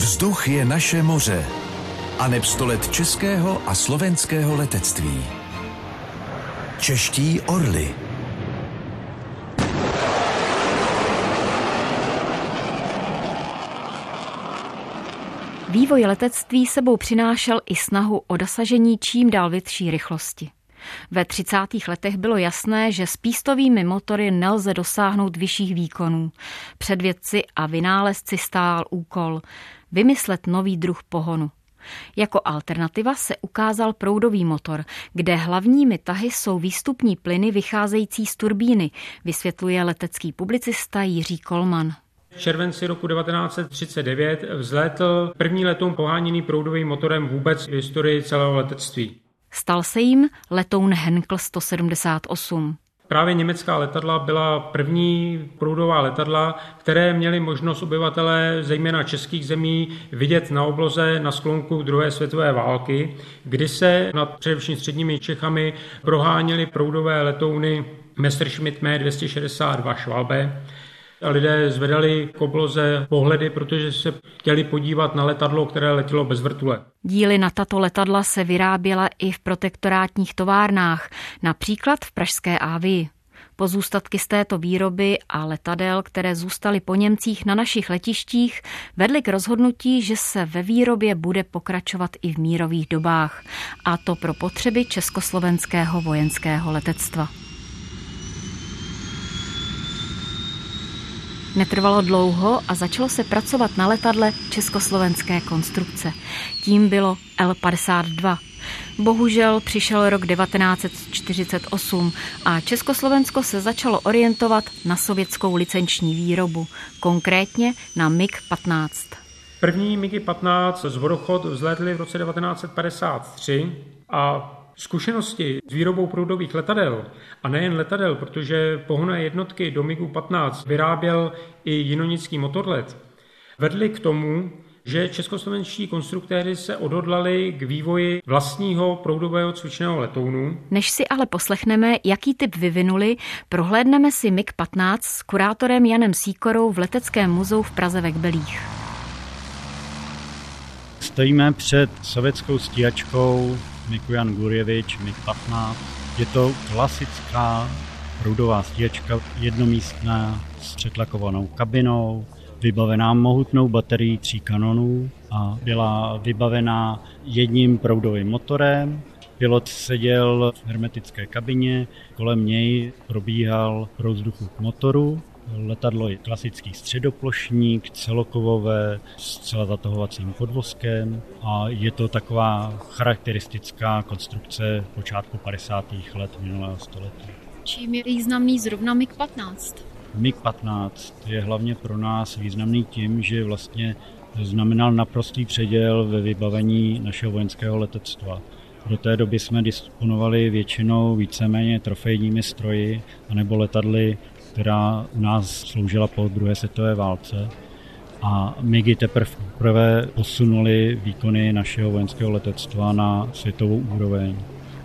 Vzduch je naše moře a neb českého a slovenského letectví. Čeští orly. Vývoj letectví sebou přinášel i snahu o dosažení čím dál větší rychlosti. Ve 30. letech bylo jasné, že s pístovými motory nelze dosáhnout vyšších výkonů. Před vědci a vynálezci stál úkol vymyslet nový druh pohonu. Jako alternativa se ukázal proudový motor, kde hlavními tahy jsou výstupní plyny vycházející z turbíny, vysvětluje letecký publicista Jiří Kolman. V červenci roku 1939 vzlétl první letoun poháněný proudovým motorem vůbec v historii celého letectví. Stal se jim letoun Henkel 178. Právě německá letadla byla první proudová letadla, které měly možnost obyvatelé, zejména českých zemí, vidět na obloze na sklonku druhé světové války, kdy se nad především středními Čechami proháněly proudové letouny Messerschmitt Me 262 Schwalbe lidé zvedali k obloze pohledy, protože se chtěli podívat na letadlo, které letělo bez vrtule. Díly na tato letadla se vyráběla i v protektorátních továrnách, například v Pražské Ávii. Pozůstatky z této výroby a letadel, které zůstaly po Němcích na našich letištích, vedly k rozhodnutí, že se ve výrobě bude pokračovat i v mírových dobách, a to pro potřeby československého vojenského letectva. Netrvalo dlouho a začalo se pracovat na letadle československé konstrukce. Tím bylo L-52. Bohužel přišel rok 1948 a Československo se začalo orientovat na sovětskou licenční výrobu, konkrétně na MiG-15. První MiG-15 z vodochod vzlétly v roce 1953 a Zkušenosti s výrobou proudových letadel, a nejen letadel, protože pohonné jednotky do MiGu-15 vyráběl i jinonický motorlet, vedly k tomu, že českoslovenští konstruktéři se odhodlali k vývoji vlastního proudového cvičného letounu. Než si ale poslechneme, jaký typ vyvinuli, prohlédneme si MiG-15 s kurátorem Janem Síkorou v Leteckém muzeu v Praze ve Kbelích. Stojíme před sovětskou stíhačkou Mikujan Gurjevič, MiG-15. Je to klasická proudová stíhačka, jednomístná s přetlakovanou kabinou, vybavená mohutnou baterií tří kanonů a byla vybavená jedním proudovým motorem. Pilot seděl v hermetické kabině, kolem něj probíhal k motoru Letadlo je klasický středoplošník, celokovové, s celá zatahovacím podvozkem a je to taková charakteristická konstrukce počátku 50. let minulého století. Čím je významný zrovna MiG-15? MiG-15 je hlavně pro nás významný tím, že vlastně znamenal naprostý předěl ve vybavení našeho vojenského letectva. Do té doby jsme disponovali většinou víceméně trofejními stroji anebo letadly která u nás sloužila po druhé světové válce. A MIGy teprve posunuli výkony našeho vojenského letectva na světovou úroveň.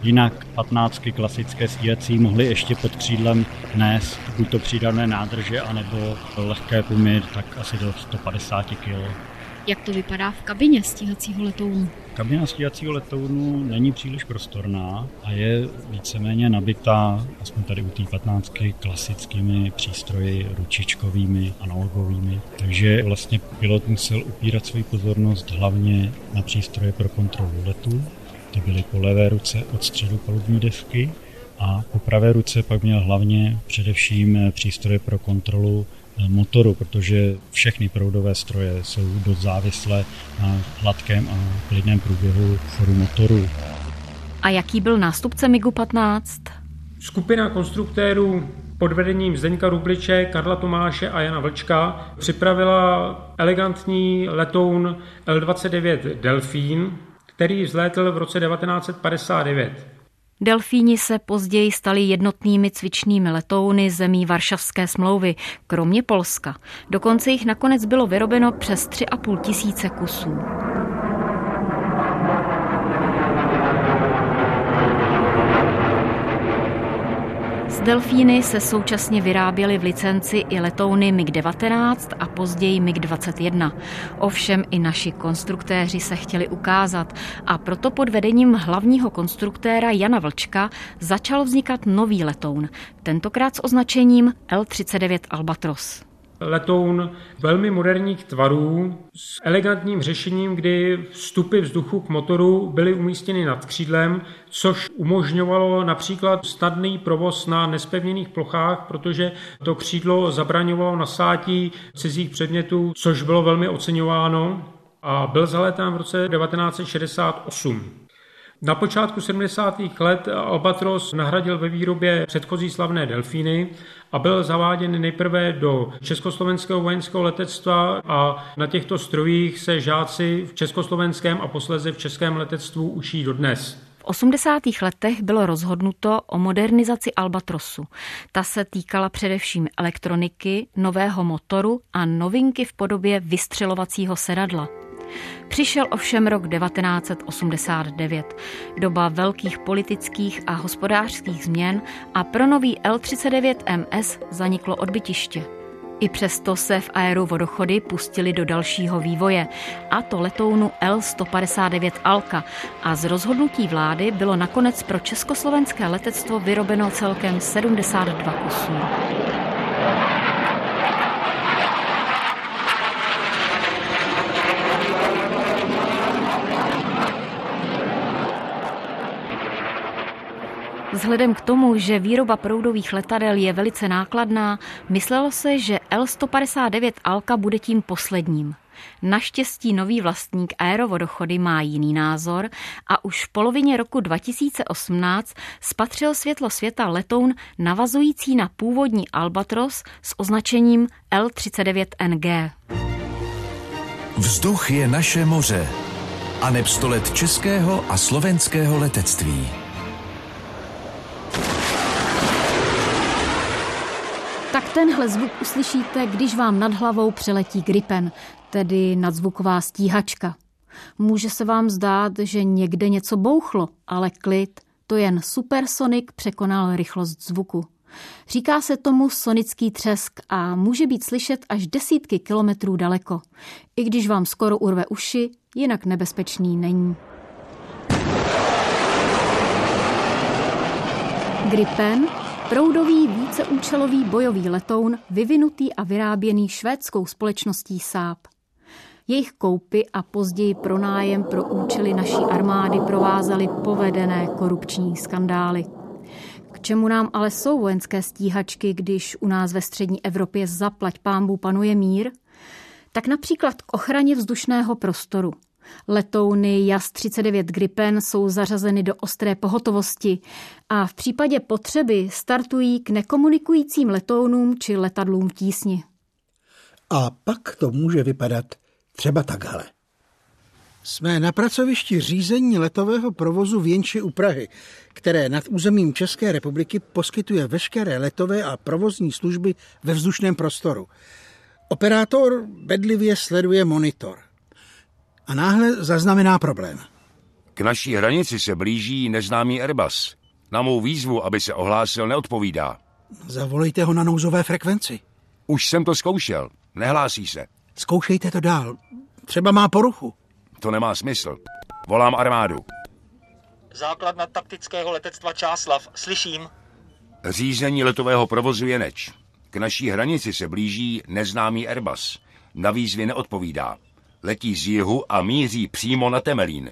Jinak 15 klasické stíhací mohly ještě pod křídlem nést buď to přídavné nádrže, anebo lehké pumy, tak asi do 150 kg. Jak to vypadá v kabině stíhacího letounu? Kabina stíhacího letounu není příliš prostorná a je víceméně nabitá, aspoň tady u té 15 klasickými přístroji ručičkovými, analogovými. Takže vlastně pilot musel upírat svou pozornost hlavně na přístroje pro kontrolu letu. Ty byly po levé ruce od středu palubní desky a po pravé ruce pak měl hlavně především přístroje pro kontrolu motoru, protože všechny proudové stroje jsou dost závislé na hladkém a klidném průběhu chodu motoru. A jaký byl nástupce MiGu-15? Skupina konstruktérů pod vedením Zdeňka Rubliče, Karla Tomáše a Jana Vlčka připravila elegantní letoun L-29 Delfín, který vzlétl v roce 1959. Delfíni se později stali jednotnými cvičnými letouny zemí Varšavské smlouvy, kromě Polska. Dokonce jich nakonec bylo vyrobeno přes 3,5 tisíce kusů. S Delfíny se současně vyráběly v licenci i letouny MiG-19 a později MiG-21. Ovšem i naši konstruktéři se chtěli ukázat a proto pod vedením hlavního konstruktéra Jana Vlčka začal vznikat nový letoun, tentokrát s označením L-39 Albatros letoun velmi moderních tvarů s elegantním řešením, kdy vstupy vzduchu k motoru byly umístěny nad křídlem, což umožňovalo například snadný provoz na nespevněných plochách, protože to křídlo zabraňovalo nasátí cizích předmětů, což bylo velmi oceňováno a byl zaletán v roce 1968. Na počátku 70. let Albatros nahradil ve výrobě předchozí slavné delfíny a byl zaváděn nejprve do československého vojenského letectva a na těchto strojích se žáci v československém a posleze v českém letectvu učí dodnes. V 80. letech bylo rozhodnuto o modernizaci Albatrosu. Ta se týkala především elektroniky, nového motoru a novinky v podobě vystřelovacího sedadla. Přišel ovšem rok 1989, doba velkých politických a hospodářských změn a pro nový L-39MS zaniklo odbytiště. I přesto se v aeru vodochody pustili do dalšího vývoje, a to letounu L-159 Alka a z rozhodnutí vlády bylo nakonec pro československé letectvo vyrobeno celkem 72 kusů. Vzhledem k tomu, že výroba proudových letadel je velice nákladná, myslelo se, že L-159 Alka bude tím posledním. Naštěstí nový vlastník aerovodochody má jiný názor a už v polovině roku 2018 spatřil světlo světa letoun navazující na původní Albatros s označením L-39NG. Vzduch je naše moře a nepstolet českého a slovenského letectví. Tak tenhle zvuk uslyšíte, když vám nad hlavou přeletí Gripen, tedy nadzvuková stíhačka. Může se vám zdát, že někde něco bouchlo, ale klid, to jen supersonik překonal rychlost zvuku. Říká se tomu sonický třesk a může být slyšet až desítky kilometrů daleko. I když vám skoro urve uši, jinak nebezpečný není. Gripen Proudový víceúčelový bojový letoun vyvinutý a vyráběný švédskou společností Saab. Jejich koupy a později pronájem pro účely naší armády provázaly povedené korupční skandály. K čemu nám ale jsou vojenské stíhačky, když u nás ve střední Evropě zaplať pámbu panuje mír? Tak například k ochraně vzdušného prostoru – Letouny JAS-39 Gripen jsou zařazeny do ostré pohotovosti a v případě potřeby startují k nekomunikujícím letounům či letadlům tísni. A pak to může vypadat třeba takhle. Jsme na pracovišti řízení letového provozu Věnči u Prahy, které nad územím České republiky poskytuje veškeré letové a provozní služby ve vzdušném prostoru. Operátor bedlivě sleduje monitor a náhle zaznamená problém. K naší hranici se blíží neznámý Airbus. Na mou výzvu, aby se ohlásil, neodpovídá. Zavolejte ho na nouzové frekvenci. Už jsem to zkoušel. Nehlásí se. Zkoušejte to dál. Třeba má poruchu. To nemá smysl. Volám armádu. Základna taktického letectva Čáslav. Slyším. Řízení letového provozu je neč. K naší hranici se blíží neznámý Airbus. Na výzvy neodpovídá. Letí z jihu a míří přímo na Temelín.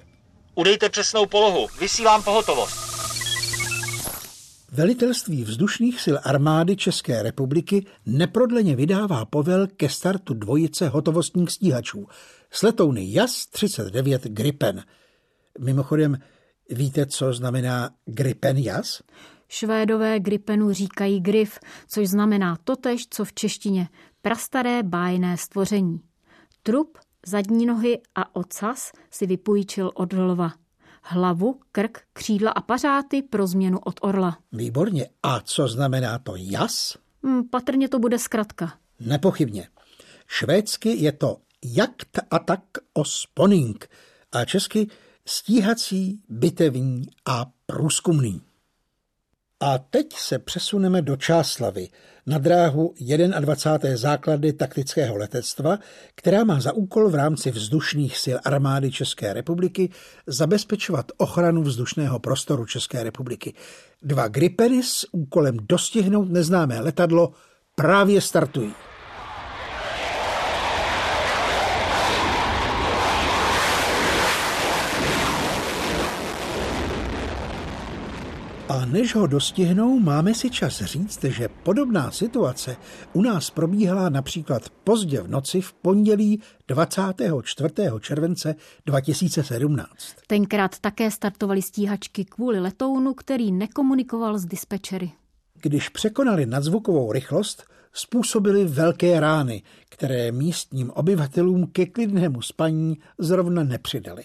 Udejte přesnou polohu. Vysílám pohotovost. Velitelství vzdušných sil armády České republiky neprodleně vydává povel ke startu dvojice hotovostních stíhačů s letouny JAS-39 Gripen. Mimochodem, víte, co znamená Gripen JAS? Švédové Gripenu říkají grif, což znamená totež, co v češtině prastaré bájné stvoření. Trup Zadní nohy a ocas si vypůjčil od lva. Hlavu, krk, křídla a pařáty pro změnu od orla. Výborně. A co znamená to jas? Hmm, patrně to bude zkratka. Nepochybně. Švédsky je to jakt atak o sponing a česky stíhací, bitevní a průzkumný. A teď se přesuneme do Čáslavy, na dráhu 21. základy taktického letectva, která má za úkol v rámci vzdušných sil armády České republiky zabezpečovat ochranu vzdušného prostoru České republiky. Dva Gripeny s úkolem dostihnout neznámé letadlo právě startují. A než ho dostihnou, máme si čas říct, že podobná situace u nás probíhala například pozdě v noci v pondělí 24. července 2017. Tenkrát také startovaly stíhačky kvůli letounu, který nekomunikoval s dispečery. Když překonali nadzvukovou rychlost, způsobili velké rány, které místním obyvatelům ke klidnému spaní zrovna nepřidali.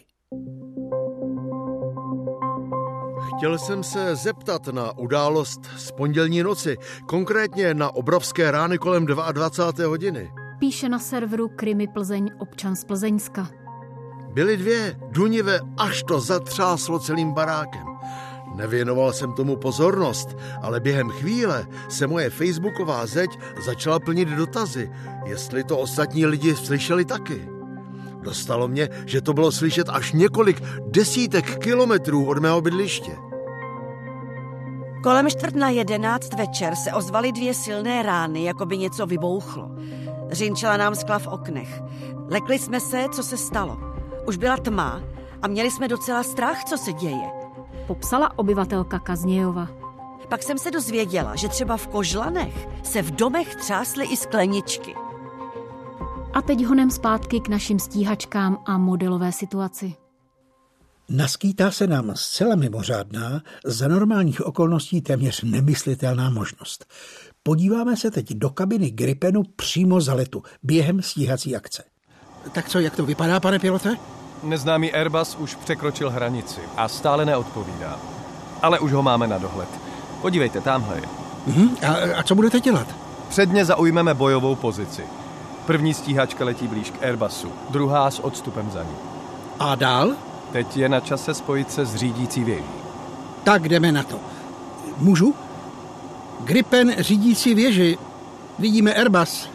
Chtěl jsem se zeptat na událost z pondělní noci, konkrétně na obrovské rány kolem 22. hodiny. Píše na serveru Krymy Plzeň občan z Plzeňska. Byly dvě, dunivé, až to zatřáslo celým barákem. Nevěnoval jsem tomu pozornost, ale během chvíle se moje facebooková zeď začala plnit dotazy, jestli to ostatní lidi slyšeli taky. Dostalo mě, že to bylo slyšet až několik desítek kilometrů od mého bydliště. Kolem čtvrt na jedenáct večer se ozvaly dvě silné rány, jako by něco vybouchlo. Řinčela nám skla v oknech. Lekli jsme se, co se stalo. Už byla tma a měli jsme docela strach, co se děje. Popsala obyvatelka Kaznějova. Pak jsem se dozvěděla, že třeba v Kožlanech se v domech třásly i skleničky. A teď honem zpátky k našim stíhačkám a modelové situaci. Naskýtá se nám zcela mimořádná, za normálních okolností téměř nemyslitelná možnost. Podíváme se teď do kabiny Gripenu přímo za letu, během stíhací akce. Tak co, jak to vypadá, pane pilote? Neznámý Airbus už překročil hranici a stále neodpovídá. Ale už ho máme na dohled. Podívejte, tamhle je. Mhm, a, a co budete dělat? Předně zaujmeme bojovou pozici. První stíhačka letí blíž k Airbusu, druhá s odstupem za ní. A dál? Teď je na čase spojit se s řídící věží. Tak jdeme na to. Můžu? Gripen řídící věži. Vidíme Airbus.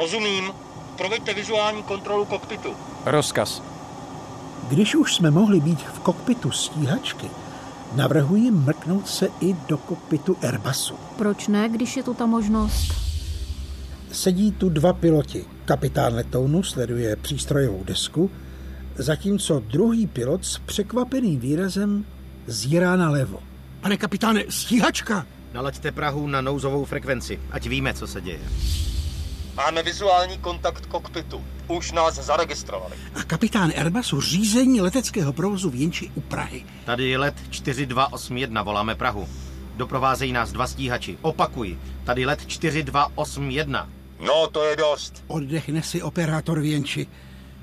Rozumím. Proveďte vizuální kontrolu kokpitu. Rozkaz. Když už jsme mohli být v kokpitu stíhačky, navrhuji mrknout se i do kokpitu Airbusu. Proč ne, když je tu ta možnost? Sedí tu dva piloti. Kapitán letounu sleduje přístrojovou desku, zatímco druhý pilot s překvapeným výrazem zírá na levo. Pane kapitáne, stíhačka! Nalaďte Prahu na nouzovou frekvenci, ať víme, co se děje. Máme vizuální kontakt kokpitu. Už nás zaregistrovali. A kapitán Airbusu řízení leteckého provozu v Jinči u Prahy. Tady je let 4281, voláme Prahu. Doprovázejí nás dva stíhači. Opakuji, tady let 4281. No, to je dost. Oddechne si operátor v Jenči.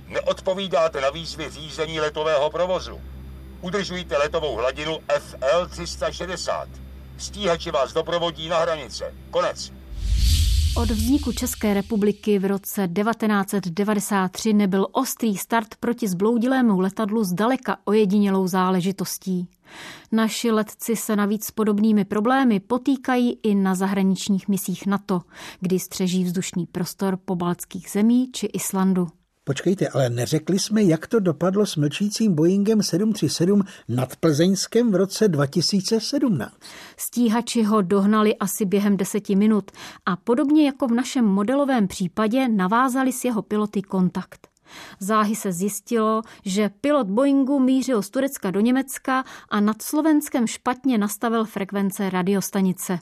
Neodpovídáte na výzvy řízení letového provozu. Udržujte letovou hladinu FL 360. Stíhači vás doprovodí na hranice. Konec. Od vzniku České republiky v roce 1993 nebyl ostrý start proti zbloudilému letadlu zdaleka ojedinělou záležitostí. Naši letci se navíc s podobnými problémy potýkají i na zahraničních misích NATO, kdy střeží vzdušný prostor pobaltských zemí či Islandu. Počkejte, ale neřekli jsme, jak to dopadlo s mlčícím Boeingem 737 nad Plzeňskem v roce 2017. Stíhači ho dohnali asi během deseti minut a podobně jako v našem modelovém případě navázali s jeho piloty kontakt. Záhy se zjistilo, že pilot Boeingu mířil z Turecka do Německa a nad Slovenskem špatně nastavil frekvence radiostanice.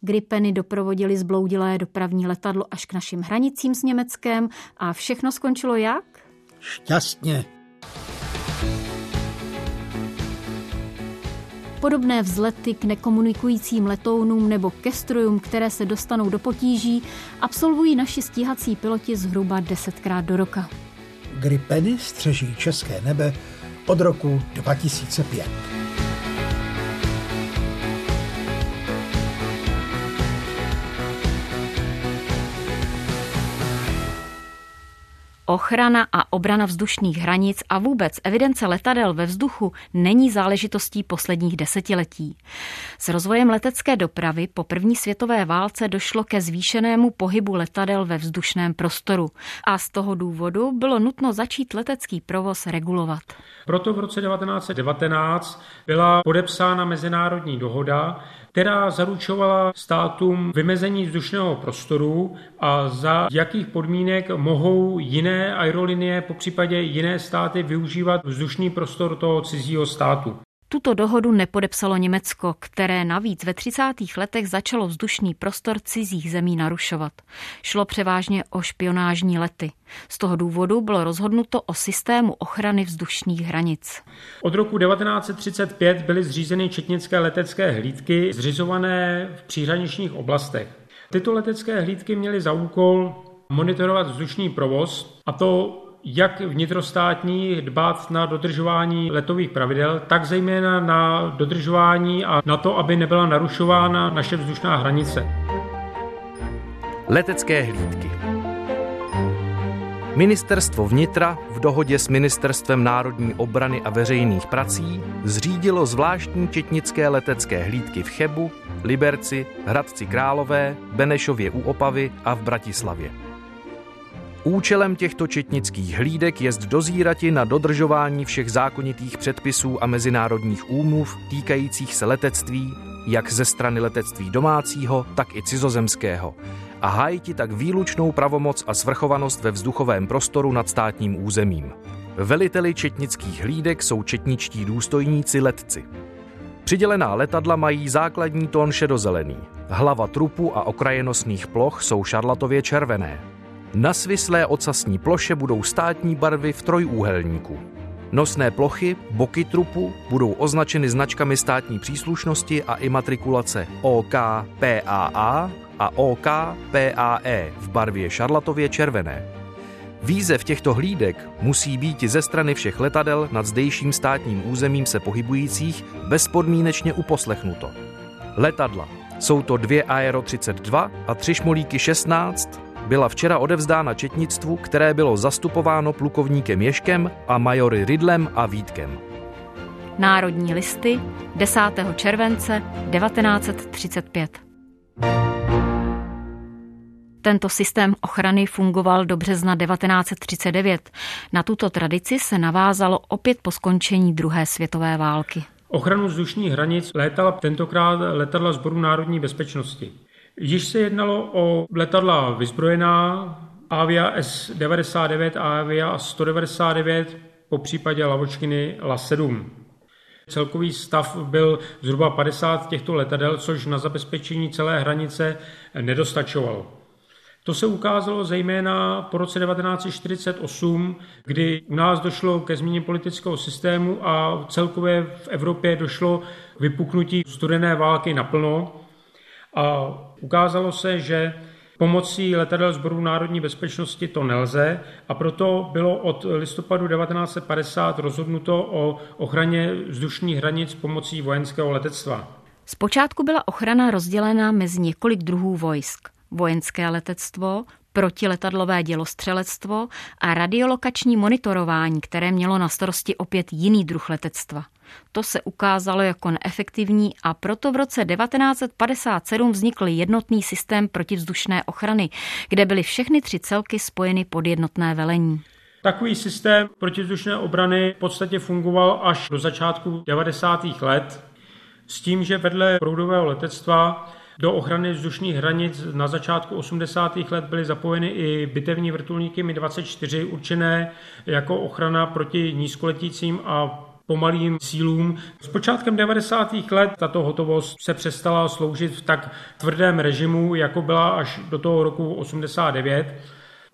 Gripeny doprovodili zbloudilé dopravní letadlo až k našim hranicím s Německem a všechno skončilo jak? Šťastně. Podobné vzlety k nekomunikujícím letounům nebo ke strojům, které se dostanou do potíží, absolvují naši stíhací piloti zhruba desetkrát do roka. Gripeny střeží české nebe od roku 2005. Ochrana a obrana vzdušných hranic a vůbec evidence letadel ve vzduchu není záležitostí posledních desetiletí. S rozvojem letecké dopravy po první světové válce došlo ke zvýšenému pohybu letadel ve vzdušném prostoru a z toho důvodu bylo nutno začít letecký provoz regulovat. Proto v roce 1919 byla podepsána mezinárodní dohoda, která zaručovala státům vymezení vzdušného prostoru a za jakých podmínek mohou jiné aerolinie, po případě jiné státy využívat vzdušný prostor toho cizího státu. Tuto dohodu nepodepsalo Německo, které navíc ve 30. letech začalo vzdušný prostor cizích zemí narušovat. Šlo převážně o špionážní lety. Z toho důvodu bylo rozhodnuto o systému ochrany vzdušných hranic. Od roku 1935 byly zřízeny četnické letecké hlídky zřizované v příhraničních oblastech. Tyto letecké hlídky měly za úkol monitorovat vzdušný provoz, a to jak vnitrostátní dbát na dodržování letových pravidel, tak zejména na dodržování a na to, aby nebyla narušována naše vzdušná hranice. Letecké hlídky. Ministerstvo vnitra v dohodě s Ministerstvem národní obrany a veřejných prací zřídilo zvláštní četnické letecké hlídky v Chebu, Liberci, Hradci Králové, Benešově u Opavy a v Bratislavě. Účelem těchto četnických hlídek je dozírati na dodržování všech zákonitých předpisů a mezinárodních úmluv týkajících se letectví, jak ze strany letectví domácího, tak i cizozemského, a hájiti tak výlučnou pravomoc a svrchovanost ve vzduchovém prostoru nad státním územím. Veliteli četnických hlídek jsou četničtí důstojníci letci. Přidělená letadla mají základní tón šedozelený. Hlava trupu a okraje nosných ploch jsou šarlatově červené. Na svislé ocasní ploše budou státní barvy v trojúhelníku. Nosné plochy, boky trupu budou označeny značkami státní příslušnosti a imatrikulace OK PAA a OK PAE v barvě šarlatově červené. Výzev těchto hlídek musí být ze strany všech letadel nad zdejším státním územím se pohybujících bezpodmínečně uposlechnuto. Letadla jsou to dvě Aero 32 a tři šmolíky 16 byla včera odevzdána četnictvu, které bylo zastupováno plukovníkem Ješkem a majory Ridlem a Vítkem. Národní listy 10. července 1935. Tento systém ochrany fungoval do března 1939. Na tuto tradici se navázalo opět po skončení druhé světové války. Ochranu vzdušních hranic létala tentokrát letadla Sboru národní bezpečnosti. Již se jednalo o letadla vyzbrojená Avia S-99 a Avia 199, po případě Lavočkiny La-7. Celkový stav byl zhruba 50 těchto letadel, což na zabezpečení celé hranice nedostačovalo. To se ukázalo zejména po roce 1948, kdy u nás došlo ke změně politického systému a celkově v Evropě došlo k vypuknutí studené války naplno a ukázalo se, že Pomocí letadel Sboru národní bezpečnosti to nelze a proto bylo od listopadu 1950 rozhodnuto o ochraně vzdušních hranic pomocí vojenského letectva. Zpočátku byla ochrana rozdělena mezi několik druhů vojsk. Vojenské letectvo, protiletadlové dělostřelectvo a radiolokační monitorování, které mělo na starosti opět jiný druh letectva. To se ukázalo jako neefektivní a proto v roce 1957 vznikl jednotný systém protivzdušné ochrany, kde byly všechny tři celky spojeny pod jednotné velení. Takový systém protivzdušné obrany v podstatě fungoval až do začátku 90. let, s tím, že vedle proudového letectva do ochrany vzdušných hranic na začátku 80. let byly zapojeny i bitevní vrtulníky Mi-24 určené jako ochrana proti nízkoletícím a pomalým cílům. S počátkem 90. let tato hotovost se přestala sloužit v tak tvrdém režimu, jako byla až do toho roku 89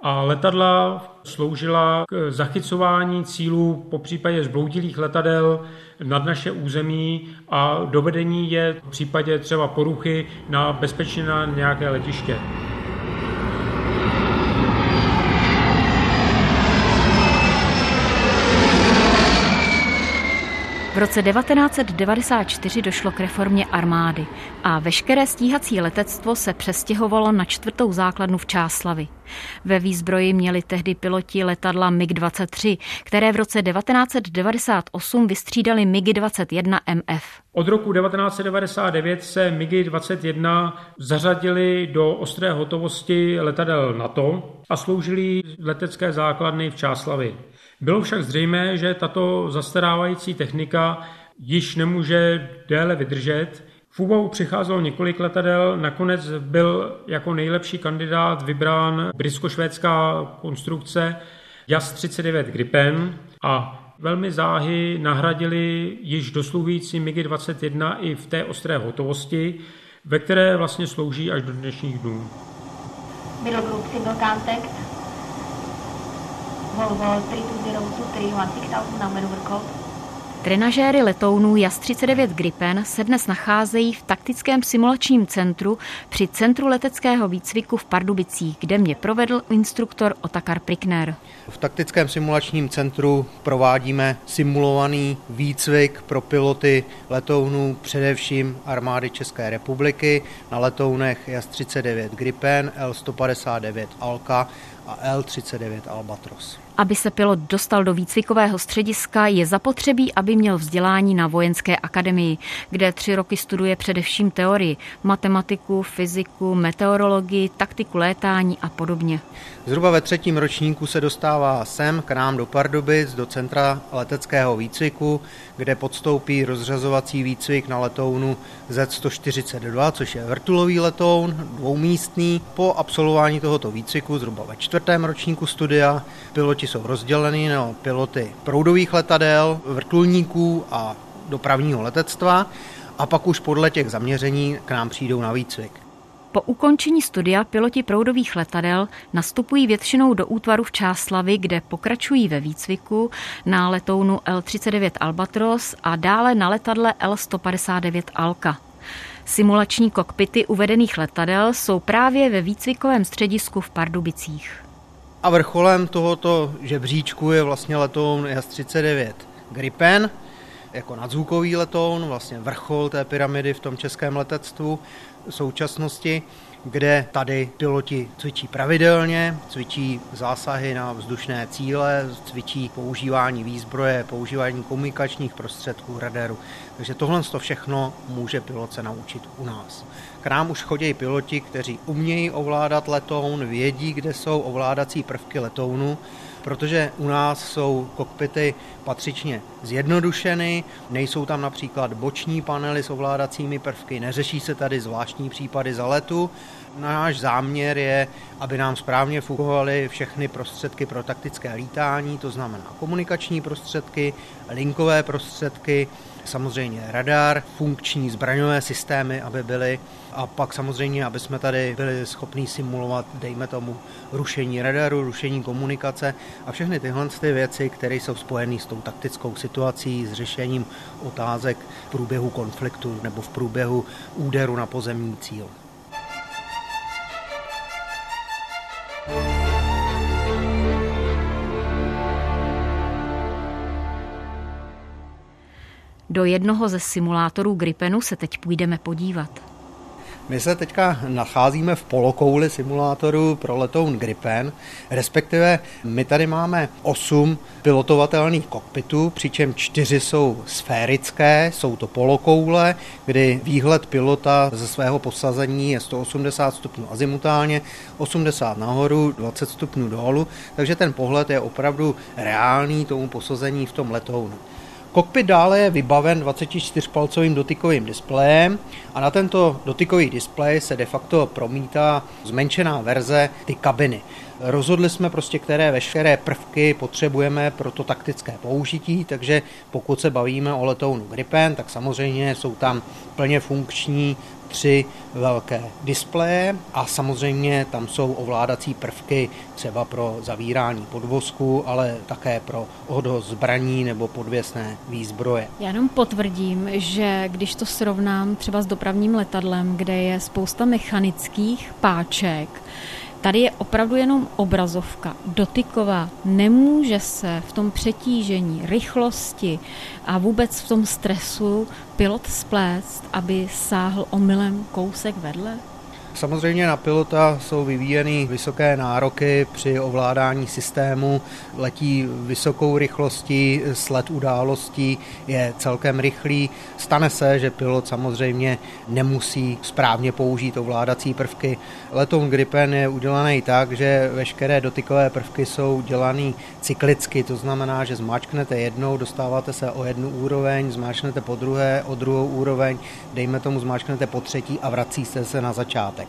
a letadla sloužila k zachycování cílů po případě zbloudilých letadel nad naše území a dovedení je v případě třeba poruchy na bezpečně na nějaké letiště. V roce 1994 došlo k reformě armády a veškeré stíhací letectvo se přestěhovalo na čtvrtou základnu v Čáslavi. Ve výzbroji měli tehdy piloti letadla MiG-23, které v roce 1998 vystřídali MiG-21 MF. Od roku 1999 se MiG-21 zařadili do ostré hotovosti letadel NATO a sloužili letecké základny v Čáslavi. Bylo však zřejmé, že tato zastarávající technika již nemůže déle vydržet. V úvahu přicházelo několik letadel, nakonec byl jako nejlepší kandidát vybrán britsko-švédská konstrukce JAS 39 Gripen a velmi záhy nahradili již dosluhující MiG-21 i v té ostré hotovosti, ve které vlastně slouží až do dnešních dnů. Middle group single contact Volvo 3202 na maneuver code. Trenažéry letounů JAS-39 Gripen se dnes nacházejí v taktickém simulačním centru při Centru leteckého výcviku v Pardubicích, kde mě provedl instruktor Otakar Prikner. V taktickém simulačním centru provádíme simulovaný výcvik pro piloty letounů především armády České republiky na letounech JAS-39 Gripen, L-159 Alka a L-39 Albatros. Aby se pilot dostal do výcvikového střediska, je zapotřebí, aby měl vzdělání na vojenské akademii, kde tři roky studuje především teorii, matematiku, fyziku, meteorologii, taktiku létání a podobně. Zhruba ve třetím ročníku se dostává sem k nám do Pardubic, do centra leteckého výcviku, kde podstoupí rozřazovací výcvik na letounu Z-142, což je vrtulový letoun, dvoumístný. Po absolvování tohoto výcviku, zhruba ve čtvrtém ročníku studia, piloti jsou rozděleni na piloty proudových letadel, vrtulníků a dopravního letectva a pak už podle těch zaměření k nám přijdou na výcvik. Po ukončení studia piloti proudových letadel nastupují většinou do útvaru v Čáslavi, kde pokračují ve výcviku na letounu L-39 Albatros a dále na letadle L-159 Alka. Simulační kokpity uvedených letadel jsou právě ve výcvikovém středisku v Pardubicích. A vrcholem tohoto žebříčku je vlastně letoun JAS-39 Gripen, jako nadzvukový letoun, vlastně vrchol té pyramidy v tom českém letectvu současnosti, kde tady piloti cvičí pravidelně, cvičí zásahy na vzdušné cíle, cvičí používání výzbroje, používání komunikačních prostředků, radaru. Takže tohle to všechno může pilot se naučit u nás. K nám už chodí piloti, kteří umějí ovládat letoun, vědí, kde jsou ovládací prvky letounu, protože u nás jsou kokpity patřičně zjednodušeny, nejsou tam například boční panely s ovládacími prvky, neřeší se tady zvláštní případy zaletu. Náš záměr je, aby nám správně fungovaly všechny prostředky pro taktické lítání, to znamená komunikační prostředky, linkové prostředky, samozřejmě radar, funkční zbraňové systémy, aby byly a pak samozřejmě, aby jsme tady byli schopni simulovat, dejme tomu, rušení radaru, rušení komunikace a všechny tyhle ty věci, které jsou spojeny s tou taktickou situací, s řešením otázek v průběhu konfliktu nebo v průběhu úderu na pozemní cíl. Do jednoho ze simulátorů Gripenu se teď půjdeme podívat. My se teďka nacházíme v polokouli simulátoru pro letoun Gripen, respektive my tady máme osm pilotovatelných kokpitů, přičem čtyři jsou sférické, jsou to polokoule, kdy výhled pilota ze svého posazení je 180 stupňů azimutálně, 80 nahoru, 20 stupňů dolů, takže ten pohled je opravdu reálný tomu posazení v tom letounu. Kokpit dále je vybaven 24-palcovým dotykovým displejem a na tento dotykový displej se de facto promítá zmenšená verze ty kabiny. Rozhodli jsme prostě, které veškeré prvky potřebujeme pro to taktické použití, takže pokud se bavíme o letounu Gripen, tak samozřejmě jsou tam plně funkční tři velké displeje a samozřejmě tam jsou ovládací prvky třeba pro zavírání podvozku, ale také pro odhoz zbraní nebo podvěsné výzbroje. Já jenom potvrdím, že když to srovnám třeba s dopravním letadlem, kde je spousta mechanických páček, Tady je opravdu jenom obrazovka, dotyková. Nemůže se v tom přetížení, rychlosti a vůbec v tom stresu pilot splést, aby sáhl omylem kousek vedle? Samozřejmě na pilota jsou vyvíjeny vysoké nároky při ovládání systému, letí vysokou rychlostí, sled událostí je celkem rychlý. Stane se, že pilot samozřejmě nemusí správně použít ovládací prvky. Letoun Gripen je udělaný tak, že veškeré dotykové prvky jsou dělaný cyklicky, to znamená, že zmáčknete jednou, dostáváte se o jednu úroveň, zmáčknete po druhé, o druhou úroveň, dejme tomu zmáčknete po třetí a vracíte se na začátek.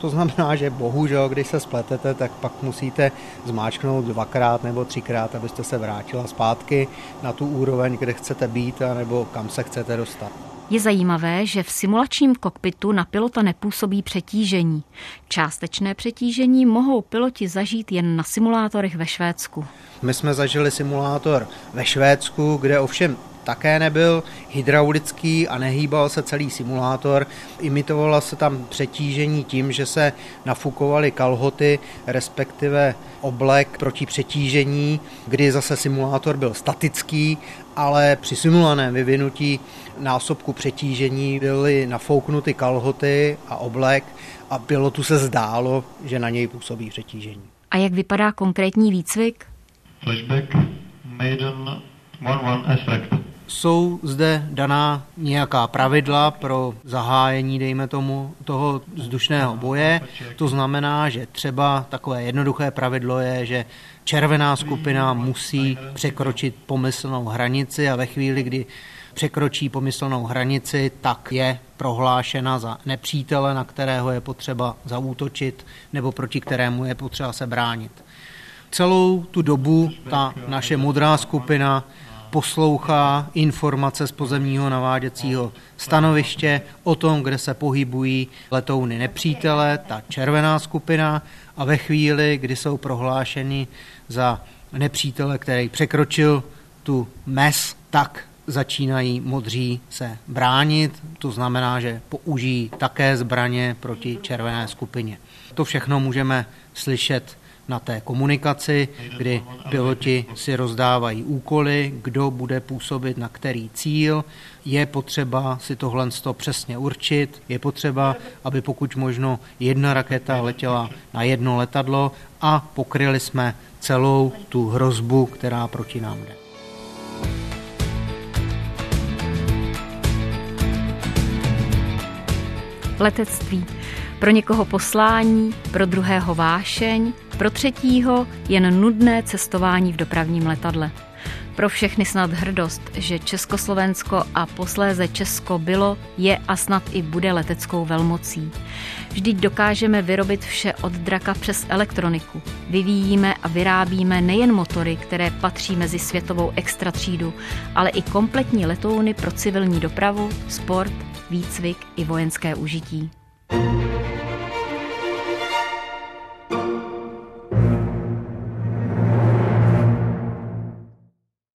To znamená, že bohužel, když se spletete, tak pak musíte zmáčknout dvakrát nebo třikrát, abyste se vrátila zpátky na tu úroveň, kde chcete být, nebo kam se chcete dostat. Je zajímavé, že v simulačním kokpitu na pilota nepůsobí přetížení. Částečné přetížení mohou piloti zažít jen na simulátorech ve Švédsku. My jsme zažili simulátor ve Švédsku, kde ovšem také nebyl hydraulický a nehýbal se celý simulátor. Imitovalo se tam přetížení tím, že se nafukovaly kalhoty, respektive oblek proti přetížení, kdy zase simulátor byl statický, ale při simulovaném vyvinutí násobku přetížení byly nafouknuty kalhoty a oblek a pilotu se zdálo, že na něj působí přetížení. A jak vypadá konkrétní výcvik? Flashback, Maiden 1-1 effect jsou zde daná nějaká pravidla pro zahájení, dejme tomu, toho vzdušného boje. To znamená, že třeba takové jednoduché pravidlo je, že červená skupina musí překročit pomyslnou hranici a ve chvíli, kdy překročí pomyslnou hranici, tak je prohlášena za nepřítele, na kterého je potřeba zaútočit nebo proti kterému je potřeba se bránit. Celou tu dobu ta naše modrá skupina poslouchá informace z pozemního naváděcího stanoviště o tom, kde se pohybují letouny nepřítele, ta červená skupina a ve chvíli, kdy jsou prohlášeni za nepřítele, který překročil tu mes, tak začínají modří se bránit, to znamená, že použijí také zbraně proti červené skupině. To všechno můžeme slyšet na té komunikaci, kdy piloti si rozdávají úkoly, kdo bude působit na který cíl. Je potřeba si tohle přesně určit, je potřeba, aby pokud možno jedna raketa letěla na jedno letadlo a pokryli jsme celou tu hrozbu, která proti nám jde. Letectví. Pro někoho poslání, pro druhého vášeň, pro třetího jen nudné cestování v dopravním letadle. Pro všechny snad hrdost, že Československo a posléze Česko bylo, je a snad i bude leteckou velmocí. Vždyť dokážeme vyrobit vše od draka přes elektroniku. Vyvíjíme a vyrábíme nejen motory, které patří mezi světovou extratřídu, ale i kompletní letouny pro civilní dopravu, sport, výcvik i vojenské užití.